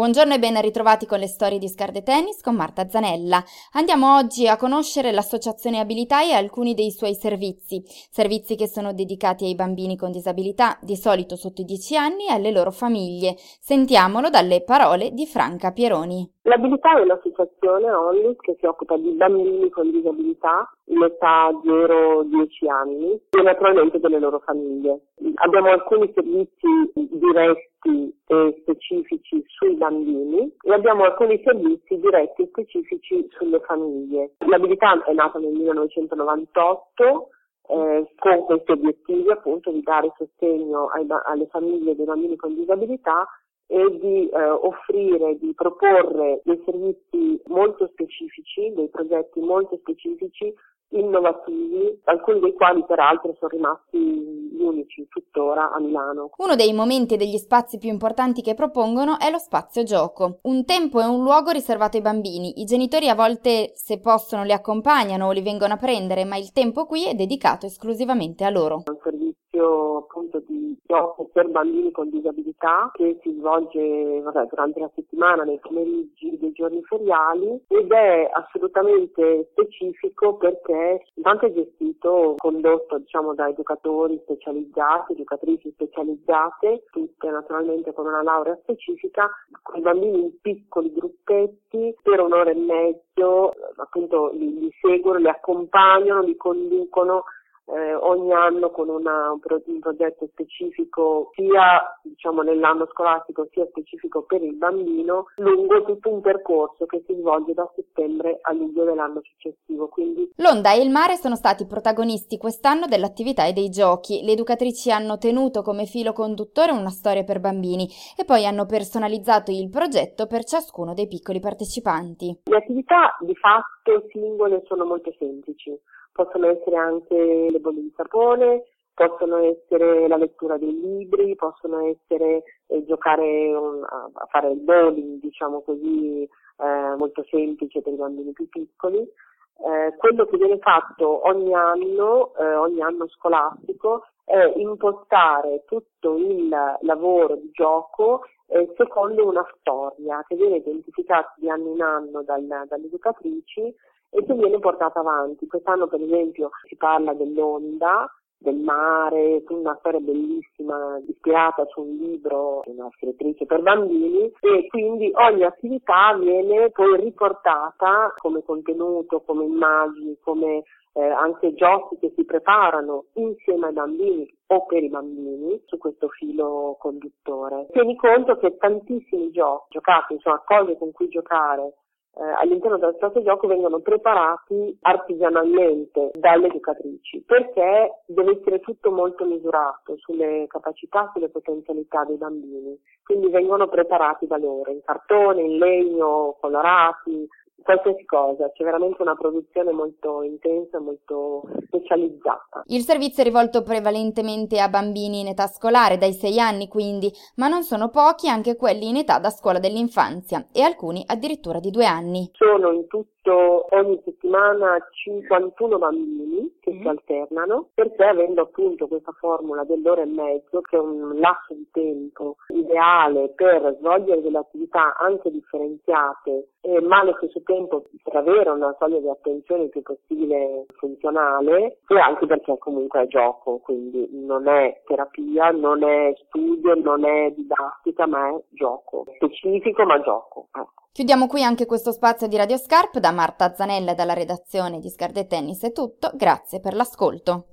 Buongiorno e ben ritrovati con le storie di Scarde Tennis con Marta Zanella. Andiamo oggi a conoscere l'associazione Abilità e alcuni dei suoi servizi, servizi che sono dedicati ai bambini con disabilità, di solito sotto i 10 anni, e alle loro famiglie. Sentiamolo dalle parole di Franca Pieroni. L'abilità è un'associazione ONLIS che si occupa di bambini con disabilità in età 0-10 anni e naturalmente delle loro famiglie. Abbiamo alcuni servizi diretti e specifici sui bambini e abbiamo alcuni servizi diretti e specifici sulle famiglie. L'abilità è nata nel 1998 eh, con questi obiettivi appunto di dare sostegno ai, alle famiglie dei bambini con disabilità e di eh, offrire, di proporre dei servizi molto specifici, dei progetti molto specifici innovativi, alcuni dei quali peraltro sono rimasti gli unici tuttora a Milano. Uno dei momenti e degli spazi più importanti che propongono è lo spazio gioco. Un tempo e un luogo riservato ai bambini. I genitori a volte, se possono, li accompagnano o li vengono a prendere, ma il tempo qui è dedicato esclusivamente a loro. Un servizio appunto di gioco per bambini con disabilità che si svolge vabbè, durante la settimana, nei pomeriggi dei giorni feriali ed è assolutamente specifico perché intanto è gestito, condotto diciamo, da educatori specializzati, educatrici specializzate, tutte naturalmente con una laurea specifica, con i bambini in piccoli gruppetti per un'ora e mezzo, appunto li, li seguono, li accompagnano, li conducono eh, ogni anno con una, un, pro- un, progetto specifico sia diciamo, nell'anno scolastico sia specifico per il bambino lungo tutto un percorso che si svolge da settembre a luglio dell'anno successivo. Quindi... L'onda e il mare sono stati protagonisti quest'anno dell'attività e dei giochi. Le educatrici hanno tenuto come filo conduttore una storia per bambini e poi hanno personalizzato il progetto per ciascuno dei piccoli partecipanti. Le attività di fatto singole sono molto semplici possono essere anche le bolle di sapone, possono essere la lettura dei libri, possono essere eh, giocare um, a fare il bowling, diciamo così, eh, molto semplice per i bambini più piccoli. Eh, quello che viene fatto ogni anno, eh, ogni anno scolastico, è impostare tutto il lavoro di gioco eh, secondo una storia che viene identificata di anno in anno dal, dalle educatrici e che viene portata avanti. Quest'anno per esempio si parla dell'onda, del mare, una storia bellissima ispirata su un libro di una scrittrice per bambini e quindi ogni attività viene poi riportata come contenuto, come immagini, come eh, anche giochi che si preparano insieme ai bambini o per i bambini su questo filo conduttore. Tieni conto che tantissimi giochi giocati, insomma cose con cui giocare eh, all'interno dello spazio gioco vengono preparati artigianalmente dalle educatrici perché deve essere tutto molto misurato sulle capacità, sulle potenzialità dei bambini. Quindi vengono preparati da loro in cartone, in legno, colorati, qualsiasi cosa, c'è veramente una produzione molto intensa, molto specializzata. Il servizio è rivolto prevalentemente a bambini in età scolare, dai 6 anni quindi, ma non sono pochi anche quelli in età da scuola dell'infanzia e alcuni addirittura di 2 anni. Sono in tutto ogni settimana 51 bambini che mm. si alternano perché avendo appunto questa formula dell'ora e mezzo che è un lasso di tempo ideale per svolgere delle attività anche differenziate eh, ma allo stesso tempo per avere una soglia di attenzione il più possibile funzionale e anche perché comunque è gioco, quindi non è terapia, non è studio, non è didattica, ma è gioco, specifico ma gioco. Ecco. Chiudiamo qui anche questo spazio di Radio Scarp, da Marta Zanella e dalla redazione di Scarde Tennis è tutto, grazie per l'ascolto.